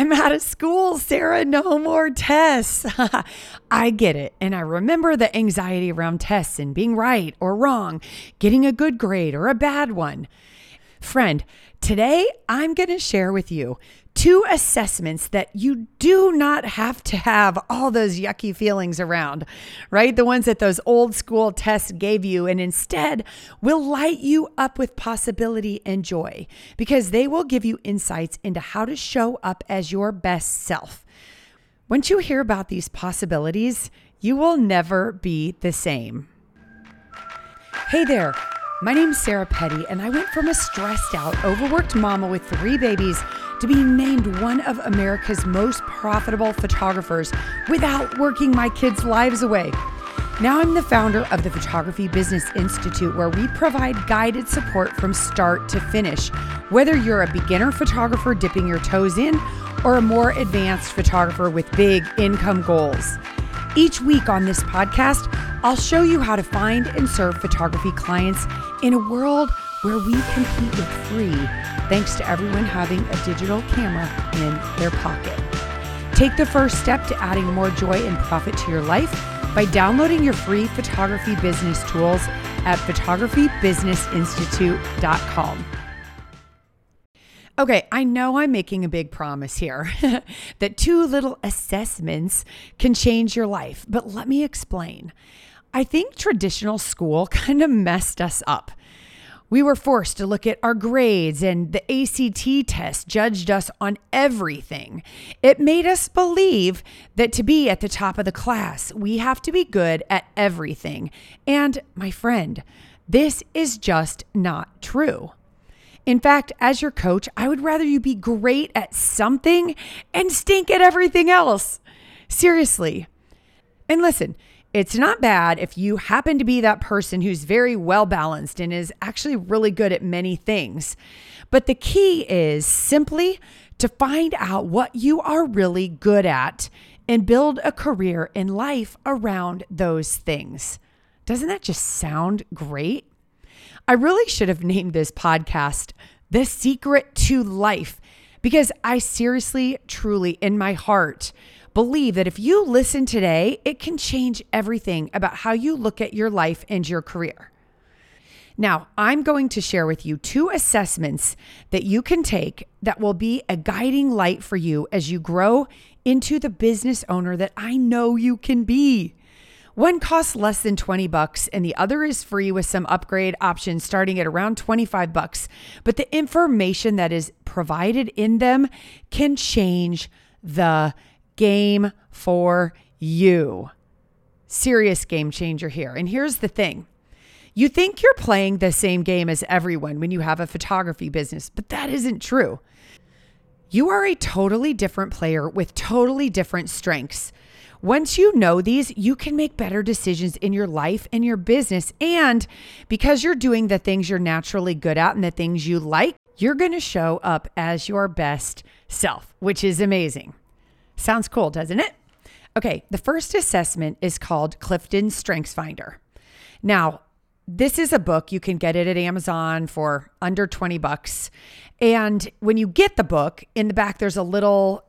I'm out of school, Sarah. No more tests. I get it. And I remember the anxiety around tests and being right or wrong, getting a good grade or a bad one. Friend, today I'm going to share with you two assessments that you do not have to have all those yucky feelings around, right? The ones that those old school tests gave you, and instead will light you up with possibility and joy because they will give you insights into how to show up as your best self. Once you hear about these possibilities, you will never be the same. Hey there. My name's Sarah Petty, and I went from a stressed out, overworked mama with three babies to be named one of America's most profitable photographers without working my kids' lives away. Now I'm the founder of the Photography Business Institute, where we provide guided support from start to finish. Whether you're a beginner photographer dipping your toes in or a more advanced photographer with big income goals. Each week on this podcast, I'll show you how to find and serve photography clients in a world where we compete with free, thanks to everyone having a digital camera in their pocket. Take the first step to adding more joy and profit to your life by downloading your free photography business tools at photographybusinessinstitute.com. Okay, I know I'm making a big promise here that two little assessments can change your life, but let me explain. I think traditional school kind of messed us up. We were forced to look at our grades, and the ACT test judged us on everything. It made us believe that to be at the top of the class, we have to be good at everything. And my friend, this is just not true. In fact, as your coach, I would rather you be great at something and stink at everything else. Seriously. And listen, it's not bad if you happen to be that person who's very well balanced and is actually really good at many things. But the key is simply to find out what you are really good at and build a career in life around those things. Doesn't that just sound great? I really should have named this podcast The Secret to Life because I seriously, truly, in my heart, believe that if you listen today, it can change everything about how you look at your life and your career. Now, I'm going to share with you two assessments that you can take that will be a guiding light for you as you grow into the business owner that I know you can be. One costs less than 20 bucks and the other is free with some upgrade options starting at around 25 bucks. But the information that is provided in them can change the game for you. Serious game changer here. And here's the thing you think you're playing the same game as everyone when you have a photography business, but that isn't true. You are a totally different player with totally different strengths. Once you know these, you can make better decisions in your life and your business. And because you're doing the things you're naturally good at and the things you like, you're going to show up as your best self, which is amazing. Sounds cool, doesn't it? Okay, the first assessment is called Clifton Strengths Finder. Now, this is a book. You can get it at Amazon for under 20 bucks. And when you get the book, in the back, there's a little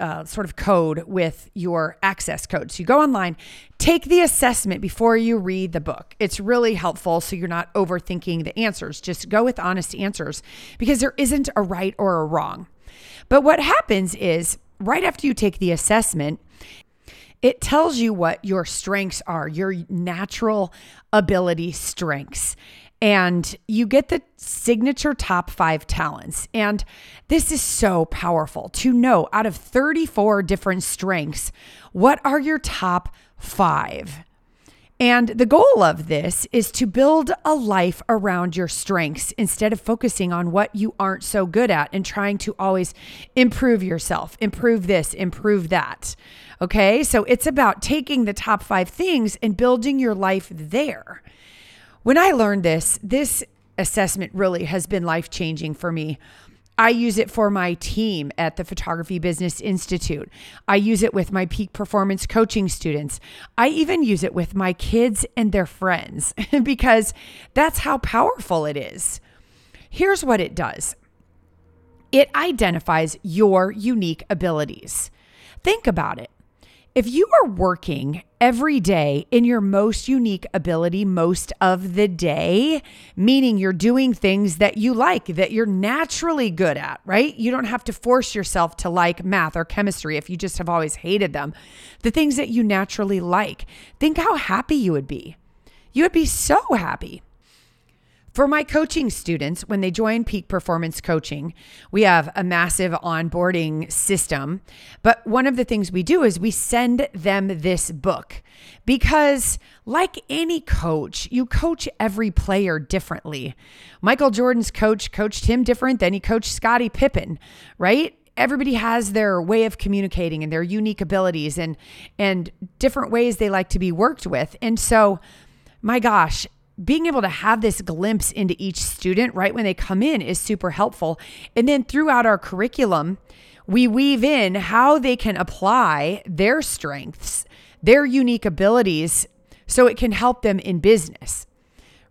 uh, sort of code with your access code. So you go online, take the assessment before you read the book. It's really helpful so you're not overthinking the answers. Just go with honest answers because there isn't a right or a wrong. But what happens is right after you take the assessment, it tells you what your strengths are, your natural ability strengths. And you get the signature top five talents. And this is so powerful to know out of 34 different strengths, what are your top five? And the goal of this is to build a life around your strengths instead of focusing on what you aren't so good at and trying to always improve yourself, improve this, improve that. Okay. So it's about taking the top five things and building your life there. When I learned this, this assessment really has been life changing for me. I use it for my team at the Photography Business Institute. I use it with my peak performance coaching students. I even use it with my kids and their friends because that's how powerful it is. Here's what it does It identifies your unique abilities. Think about it. If you are working every day in your most unique ability most of the day, meaning you're doing things that you like, that you're naturally good at, right? You don't have to force yourself to like math or chemistry if you just have always hated them. The things that you naturally like, think how happy you would be. You would be so happy. For my coaching students, when they join Peak Performance Coaching, we have a massive onboarding system. But one of the things we do is we send them this book because, like any coach, you coach every player differently. Michael Jordan's coach coached him different than he coached Scottie Pippen, right? everybody has their way of communicating and their unique abilities and and different ways they like to be worked with. And so my gosh, being able to have this glimpse into each student right when they come in is super helpful. And then throughout our curriculum, we weave in how they can apply their strengths, their unique abilities, so it can help them in business,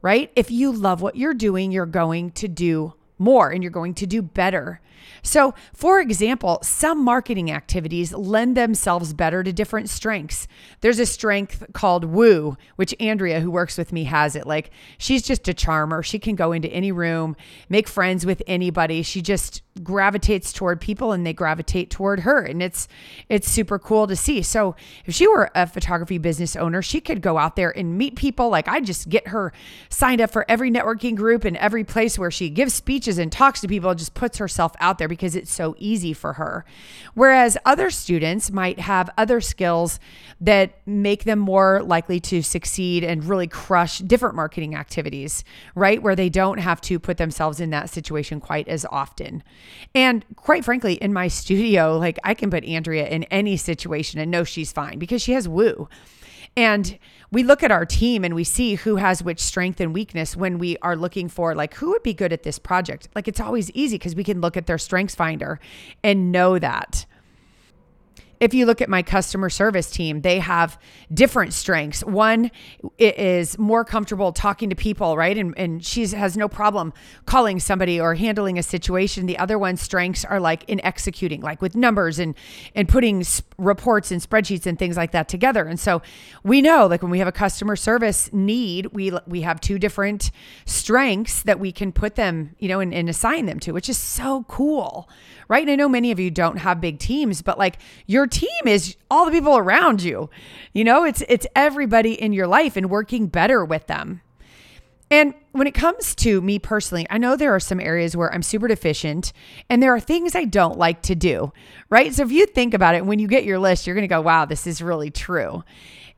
right? If you love what you're doing, you're going to do more and you're going to do better. So, for example, some marketing activities lend themselves better to different strengths. There's a strength called woo, which Andrea, who works with me, has it. Like, she's just a charmer. She can go into any room, make friends with anybody. She just gravitates toward people and they gravitate toward her and it's it's super cool to see so if she were a photography business owner she could go out there and meet people like i just get her signed up for every networking group and every place where she gives speeches and talks to people just puts herself out there because it's so easy for her. Whereas other students might have other skills that make them more likely to succeed and really crush different marketing activities right? Where they don't have to put themselves in that situation quite as often. And quite frankly, in my studio, like I can put Andrea in any situation and know she's fine because she has woo. And we look at our team and we see who has which strength and weakness when we are looking for like who would be good at this project. Like it's always easy because we can look at their strengths finder and know that. If you look at my customer service team, they have different strengths. One is more comfortable talking to people, right? And, and she has no problem calling somebody or handling a situation. The other one's strengths are like in executing, like with numbers and, and putting reports and spreadsheets and things like that together. And so we know like when we have a customer service need, we, we have two different strengths that we can put them, you know, and, and assign them to, which is so cool, right? And I know many of you don't have big teams, but like your team is all the people around you. You know, it's it's everybody in your life and working better with them. And when it comes to me personally, I know there are some areas where I'm super deficient and there are things I don't like to do, right? So if you think about it, when you get your list, you're going to go, wow, this is really true.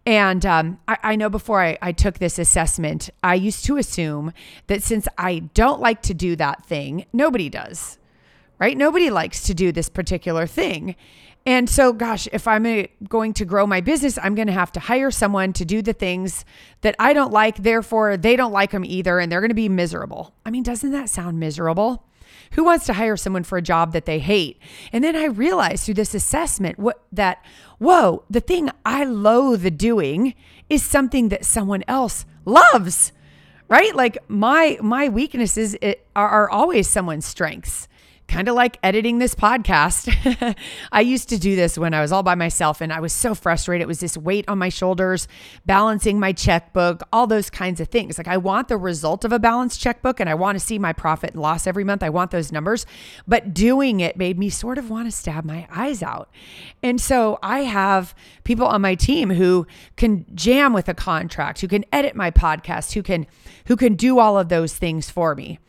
And um, I, I, know before I, I took this assessment, I used to assume that since I don't like to do that thing, nobody does, right? Nobody likes to do this particular thing. And so, gosh, if I'm uh, going to grow my business, I'm going to have to hire someone to do the things that I don't like. Therefore, they don't like them either, and they're going to be miserable. I mean, doesn't that sound miserable? Who wants to hire someone for a job that they hate? And then I realized through this assessment what that whoa, the thing I loathe doing is something that someone else loves. Right? Like my my weaknesses are always someone's strengths kind of like editing this podcast. I used to do this when I was all by myself and I was so frustrated. It was this weight on my shoulders, balancing my checkbook, all those kinds of things. Like I want the result of a balanced checkbook and I want to see my profit and loss every month. I want those numbers, but doing it made me sort of want to stab my eyes out. And so I have people on my team who can jam with a contract, who can edit my podcast, who can who can do all of those things for me.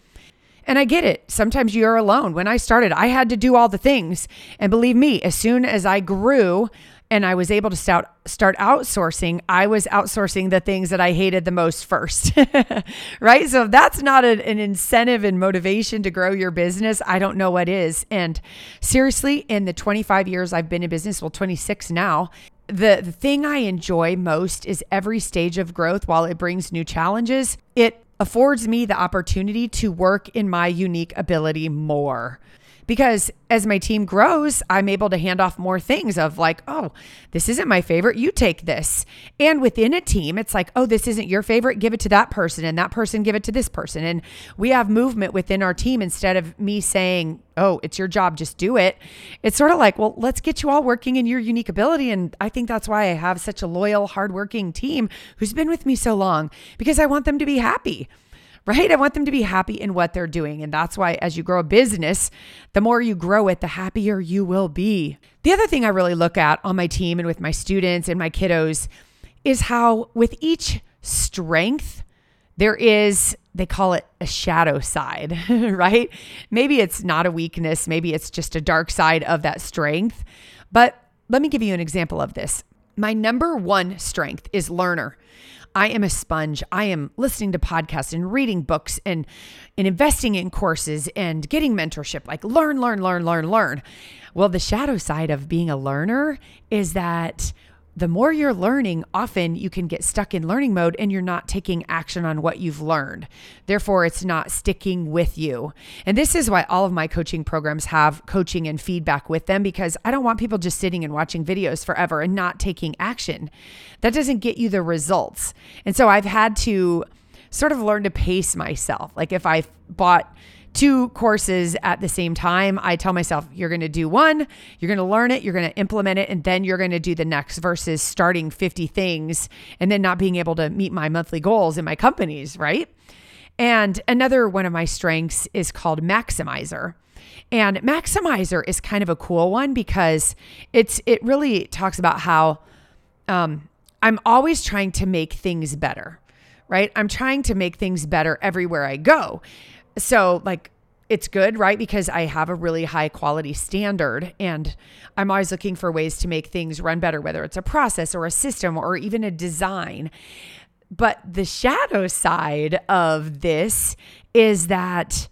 And I get it. Sometimes you're alone. When I started, I had to do all the things. And believe me, as soon as I grew and I was able to start start outsourcing, I was outsourcing the things that I hated the most first. right? So if that's not an, an incentive and motivation to grow your business, I don't know what is. And seriously, in the 25 years I've been in business, well 26 now, the, the thing I enjoy most is every stage of growth while it brings new challenges, it affords me the opportunity to work in my unique ability more. Because as my team grows, I'm able to hand off more things of like, oh, this isn't my favorite, you take this. And within a team, it's like, oh, this isn't your favorite, give it to that person, and that person give it to this person. And we have movement within our team instead of me saying, oh, it's your job, just do it. It's sort of like, well, let's get you all working in your unique ability. And I think that's why I have such a loyal, hardworking team who's been with me so long because I want them to be happy right? I want them to be happy in what they're doing. And that's why, as you grow a business, the more you grow it, the happier you will be. The other thing I really look at on my team and with my students and my kiddos is how, with each strength, there is, they call it a shadow side, right? Maybe it's not a weakness, maybe it's just a dark side of that strength. But let me give you an example of this. My number one strength is learner. I am a sponge. I am listening to podcasts and reading books and and investing in courses and getting mentorship. Like learn, learn, learn, learn, learn. Well, the shadow side of being a learner is that the more you're learning, often you can get stuck in learning mode and you're not taking action on what you've learned. Therefore, it's not sticking with you. And this is why all of my coaching programs have coaching and feedback with them because I don't want people just sitting and watching videos forever and not taking action. That doesn't get you the results. And so I've had to sort of learn to pace myself. Like if I bought two courses at the same time, I tell myself, you're going to do one, you're going to learn it, you're going to implement it, and then you're going to do the next versus starting 50 things and then not being able to meet my monthly goals in my companies, right? And another one of my strengths is called Maximizer. And Maximizer is kind of a cool one because it's it really talks about how um, I'm always trying to make things better, right? I'm trying to make things better everywhere I go. So, like, it's good, right? Because I have a really high quality standard and I'm always looking for ways to make things run better, whether it's a process or a system or even a design. But the shadow side of this is that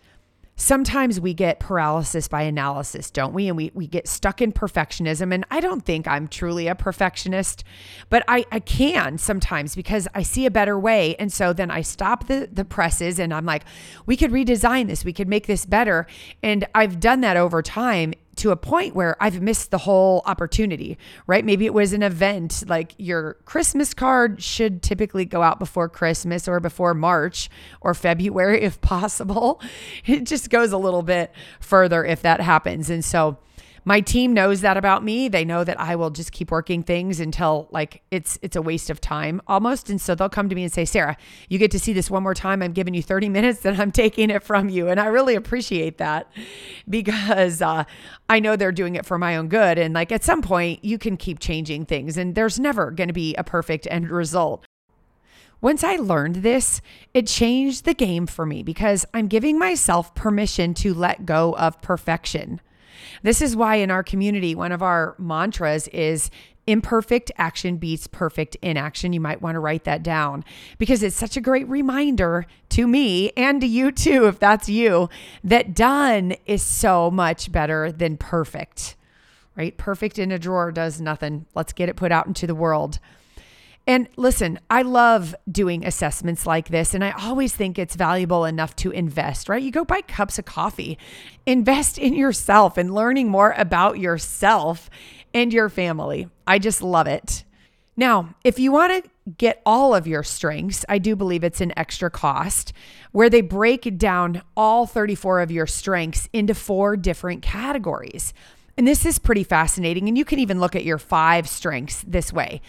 sometimes we get paralysis by analysis, don't we? And we, we get stuck in perfectionism. And I don't think I'm truly a perfectionist, but I, I can sometimes because I see a better way. And so then I stop the, the presses and I'm like, we could redesign this, we could make this better. And I've done that over time to a point where I've missed the whole opportunity, right? Maybe it was an event like your Christmas card should typically go out before Christmas or before March or February if possible. It just goes a little bit further if that happens. And so, my team knows that about me. They know that I will just keep working things until like it's it's a waste of time almost. And so they'll come to me and say, "Sarah, you get to see this one more time. I'm giving you 30 minutes, then I'm taking it from you." And I really appreciate that because uh, I know they're doing it for my own good. And like at some point, you can keep changing things, and there's never going to be a perfect end result. Once I learned this, it changed the game for me because I'm giving myself permission to let go of perfection. This is why in our community, one of our mantras is imperfect action beats perfect inaction. You might want to write that down because it's such a great reminder to me and to you too, if that's you, that done is so much better than perfect, right? Perfect in a drawer does nothing. Let's get it put out into the world. And listen, I love doing assessments like this, and I always think it's valuable enough to invest, right? You go buy cups of coffee, invest in yourself and learning more about yourself and your family. I just love it. Now, if you want to get all of your strengths, I do believe it's an extra cost where they break down all 34 of your strengths into four different categories. And this is pretty fascinating. And you can even look at your five strengths this way.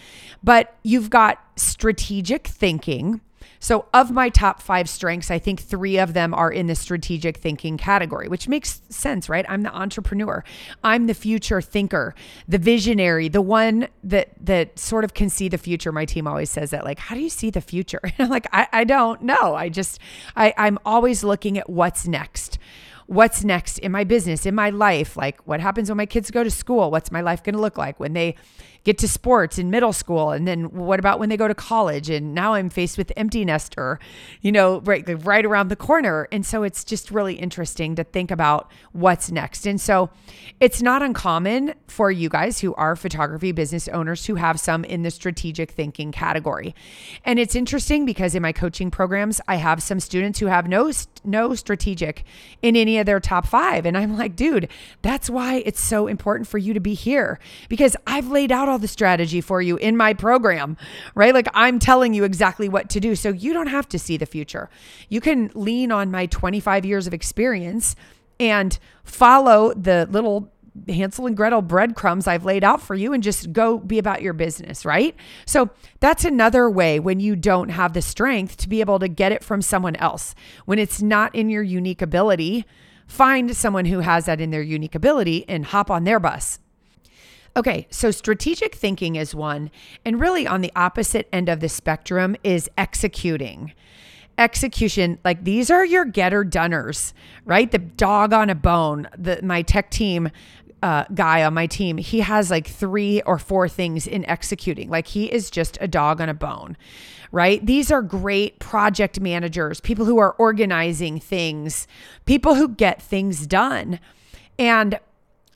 But you've got strategic thinking. So, of my top five strengths, I think three of them are in the strategic thinking category, which makes sense, right? I'm the entrepreneur. I'm the future thinker, the visionary, the one that that sort of can see the future. My team always says that, like, how do you see the future? And I'm like, I, I don't know. I just I, I'm always looking at what's next what's next in my business, in my life? Like, what happens when my kids go to school? What's my life going to look like when they get to sports in middle school and then what about when they go to college? And now i'm faced with empty nester you know right right around the corner. And so it's just really interesting to think about what's next. And so it's not uncommon for you guys who are photography business owners to have some in the strategic thinking category. And it's interesting because in my coaching programs i have some students who have no no strategic in any of their top five. And I'm like, dude, that's why it's so important for you to be here because I've laid out all the strategy for you in my program, right? Like I'm telling you exactly what to do. So you don't have to see the future. You can lean on my 25 years of experience and follow the little Hansel and Gretel breadcrumbs I've laid out for you and just go be about your business, right? So that's another way when you don't have the strength to be able to get it from someone else. When it's not in your unique ability, find someone who has that in their unique ability and hop on their bus. Okay, so strategic thinking is one, and really on the opposite end of the spectrum is executing execution like these are your getter doners right the dog on a bone the my tech team uh, guy on my team, he has like three or four things in executing. Like he is just a dog on a bone, right? These are great project managers, people who are organizing things, people who get things done. And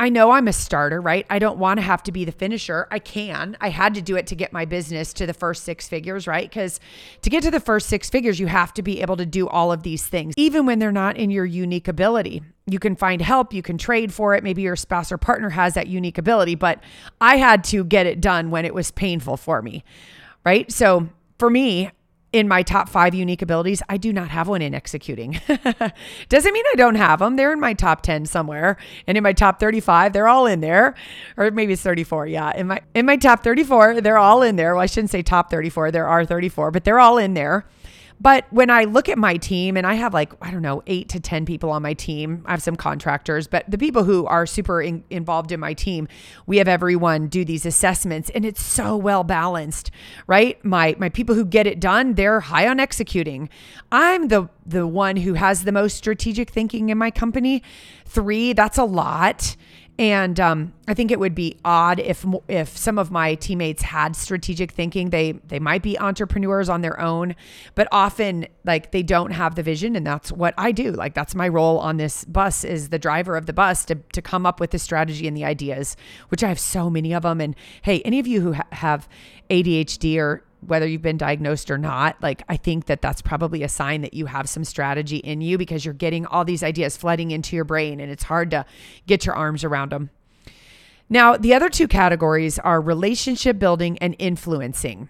I know I'm a starter, right? I don't want to have to be the finisher. I can. I had to do it to get my business to the first six figures, right? Because to get to the first six figures, you have to be able to do all of these things, even when they're not in your unique ability. You can find help, you can trade for it. Maybe your spouse or partner has that unique ability, but I had to get it done when it was painful for me, right? So for me, in my top five unique abilities, I do not have one in executing. Doesn't mean I don't have them. They're in my top 10 somewhere. And in my top 35, they're all in there. Or maybe it's 34. Yeah. In my in my top 34, they're all in there. Well, I shouldn't say top 34. There are 34, but they're all in there. But when I look at my team, and I have like, I don't know, eight to 10 people on my team, I have some contractors, but the people who are super in, involved in my team, we have everyone do these assessments and it's so well balanced, right? My, my people who get it done, they're high on executing. I'm the, the one who has the most strategic thinking in my company. Three, that's a lot. And um, I think it would be odd if if some of my teammates had strategic thinking. They they might be entrepreneurs on their own, but often like they don't have the vision, and that's what I do. Like that's my role on this bus is the driver of the bus to to come up with the strategy and the ideas, which I have so many of them. And hey, any of you who ha- have ADHD or whether you've been diagnosed or not, like I think that that's probably a sign that you have some strategy in you because you're getting all these ideas flooding into your brain and it's hard to get your arms around them. Now, the other two categories are relationship building and influencing.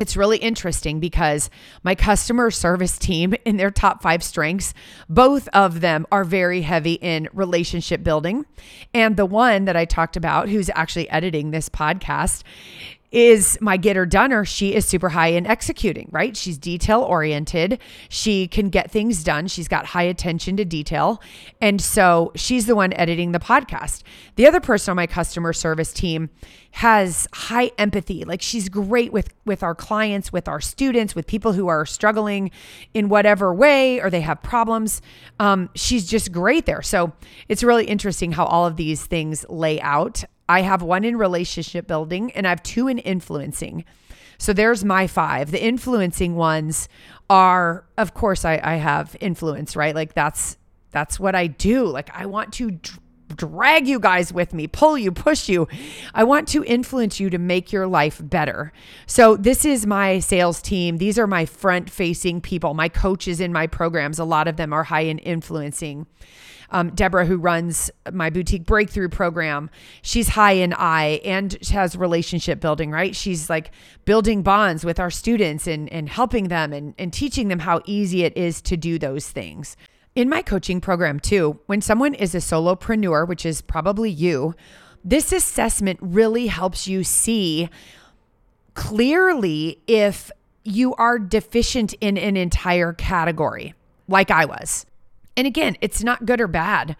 It's really interesting because my customer service team, in their top five strengths, both of them are very heavy in relationship building. And the one that I talked about, who's actually editing this podcast, is my getter doner she is super high in executing right? She's detail oriented she can get things done. She's got high attention to detail. And so she's the one editing the podcast. The other person on my customer service team has high empathy. Like she's great with with our clients with our students with people who are struggling in whatever way or they have problems. Um, she's just great there. So it's really interesting how all of these things lay out I have one in relationship building and I have two in influencing. So there's my five. The influencing ones are, of course, I, I have influence, right? Like that's that's what I do. Like I want to drag you guys with me, pull you, push you. I want to influence you to make your life better. So this is my sales team. These are my front facing people, my coaches in my programs. A lot of them are high in influencing um, Deborah, who runs my boutique breakthrough program, she's high in I and has relationship building, right? She's like building bonds with our students and, and helping them and, and teaching them how easy it is to do those things. In my coaching program, too, when someone is a solopreneur, which is probably you, this assessment really helps you see clearly if you are deficient in an entire category, like I was. And again, it's not good or bad.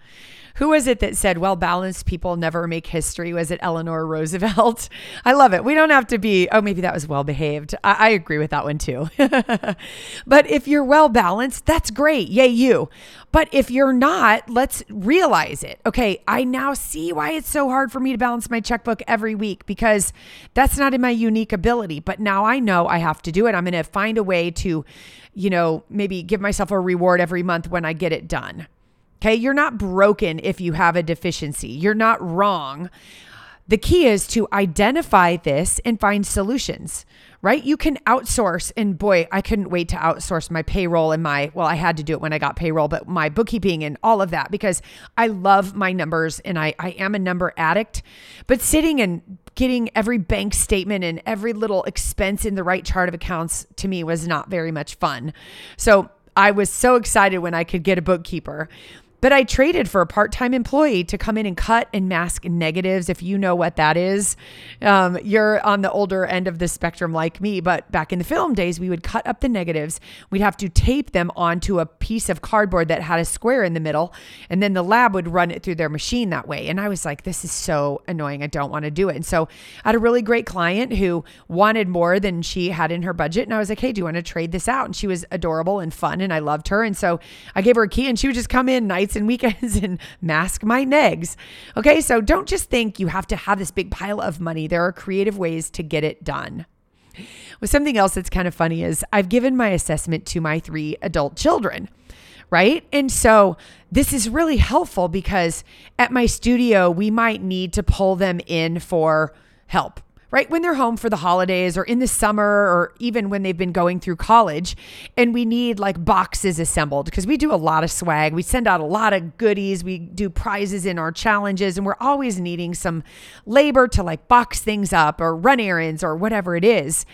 Who was it that said, well balanced people never make history? Was it Eleanor Roosevelt? I love it. We don't have to be, oh, maybe that was well behaved. I, I agree with that one too. but if you're well balanced, that's great. Yay, you. But if you're not, let's realize it. Okay, I now see why it's so hard for me to balance my checkbook every week because that's not in my unique ability. But now I know I have to do it. I'm going to find a way to you know, maybe give myself a reward every month when I get it done. Okay. You're not broken if you have a deficiency, you're not wrong. the key is to identify this and find solutions, right? You can outsource, and boy, I couldn't wait to outsource my payroll and my, well, I had to do it when I got payroll, but my bookkeeping and all of that because I love my numbers and I, I am a number addict. But sitting and getting every bank statement and every little expense in the right chart of accounts to me was not very much fun. So I was so excited when I could get a bookkeeper. But I traded for a part time employee to come in and cut and mask negatives. If you know what that is, um, you're on the older end of the spectrum like me. But back in the film days, we would cut up the negatives. We'd have to tape them onto a piece of cardboard that had a square in the middle. And then the lab would run it through their machine that way. And I was like, this is so annoying. I don't want to do it. And so I had a really great client who wanted more than she had in her budget. And I was like, hey, do you want to trade this out? And she was adorable and fun. And I loved her. And so I gave her a key and she would just come in nights nights and weekends and mask my negs. Okay, so don't just think you have to have this big pile of money. There are creative ways to get it done. With something else that's kind of funny is I've given my assessment to my three adult children right? And so this is really helpful because at my studio, we might need to pull them in for help, right? When they're home for the holidays or in the summer or even when they've been going through college and we need like boxes assembled because we do a lot of swag. We send out a lot of goodies. We do prizes in our challenges and we're always needing some labor to like box things up or run errands or whatever it is.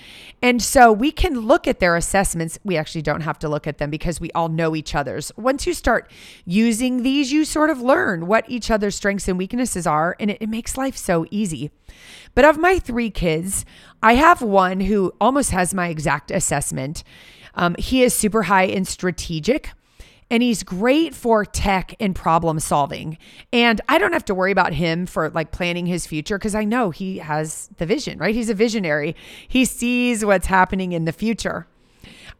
And so we can look at their assessments. We actually don't have to look at them because we all know each other's. Once you start using these, you sort of learn what each other's strengths and weaknesses are and it, it makes life so easy. But of my three kids, I have one who almost has my exact assessment. Um, he is super high in strategic and he's great for tech and problem solving. And I don't have to worry about him for like planning his future because I know he has the vision, right? He's a visionary, he sees what's happening in the future.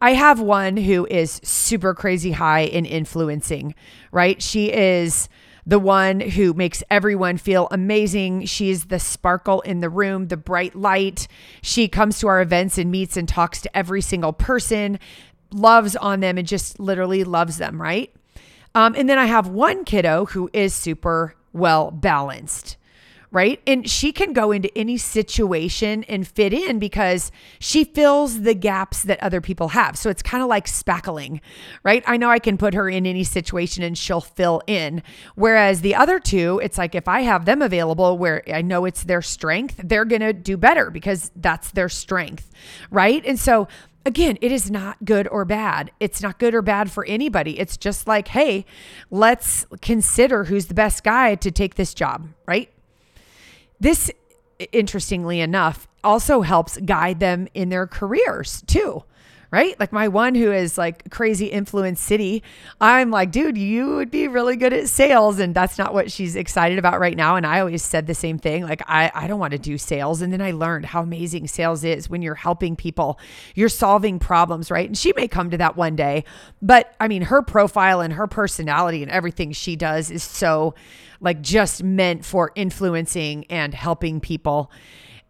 I have one who is super crazy high in influencing, right? She is the one who makes everyone feel amazing. She's the sparkle in the room, the bright light. She comes to our events and meets and talks to every single person, loves on them, and just literally loves them, right? Um, and then I have one kiddo who is super well balanced right? And she can go into any situation and fit in because she fills the gaps that other people have. So it's kind of like spackling, right? I know I can put her in any situation and she'll fill in. Whereas the other two, it's like if I have them available where I know it's their strength, they're going to do better because that's their strength, right? And so again, it is not good or bad. It's not good or bad for anybody. It's just like, hey, let's consider who's the best guy to take this job, right? This, interestingly enough, also helps guide them in their careers too right? Like my one who is like crazy influence city, I'm like, dude, you would be really good at sales. And that's not what she's excited about right now. And I always said the same thing. Like, I, I don't want to do sales. And then I learned how amazing sales is when you're helping people, you're solving problems, right? And she may come to that one day. But I mean, her profile and her personality and everything she does is so like just meant for influencing and helping people.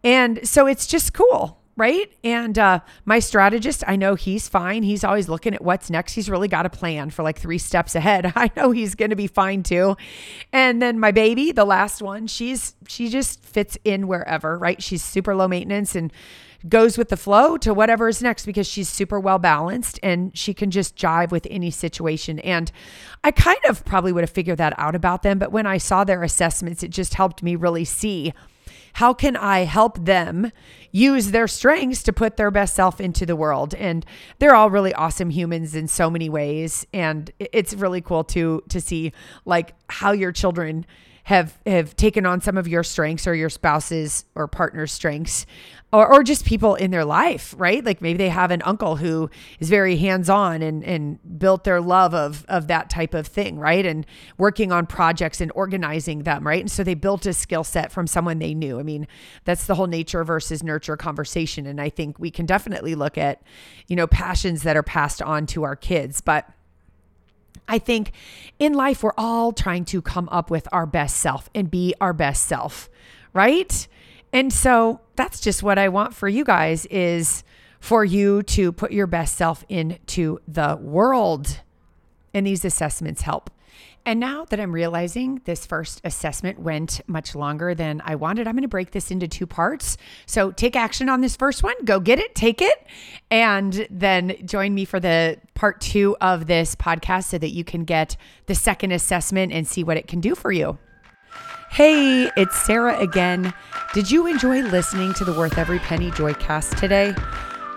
And so it's just cool right? And uh, my strategist, I know he's fine. He's always looking at what's next. He's really got a plan for like three steps ahead. I know he's going to be fine too. And then my baby, the last one, she's she just fits in wherever, right? She's super low maintenance and goes with the flow to whatever is next because she's super well balanced and she can just jive with any situation. And I kind of probably would have figured that out about them, but when I saw their assessments, it just helped me really see how can I help them use their strengths to put their best self into the world? And they're all really awesome humans in so many ways. And it's really cool to to see like how your children have have taken on some of your strengths or your spouse's or partner's strengths or, or just people in their life right? Like maybe they have an uncle who is very hands-on and and built their love of of that type of thing right? And working on projects and organizing them right? And so they built a skill set from someone they knew. I mean that's the whole nature versus nurture conversation. And i think we can definitely look at you know passions that are passed on to our kids. But I think in life, we're all trying to come up with our best self and be our best self, right? And so that's just what I want for you guys is for you to put your best self into the world. And these assessments help. And now that I'm realizing this first assessment went much longer than I wanted, I'm going to break this into two parts. So take action on this first one, go get it, take it, and then join me for the part two of this podcast so that you can get the second assessment and see what it can do for you. Hey, it's Sarah again. Did you enjoy listening to the Worth Every Penny Joycast today?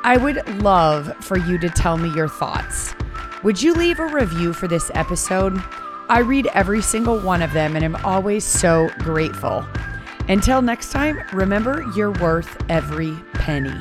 I would love for you to tell me your thoughts. Would you leave a review for this episode? I read every single one of them and I'm always so grateful. Until next time, remember you're worth every penny.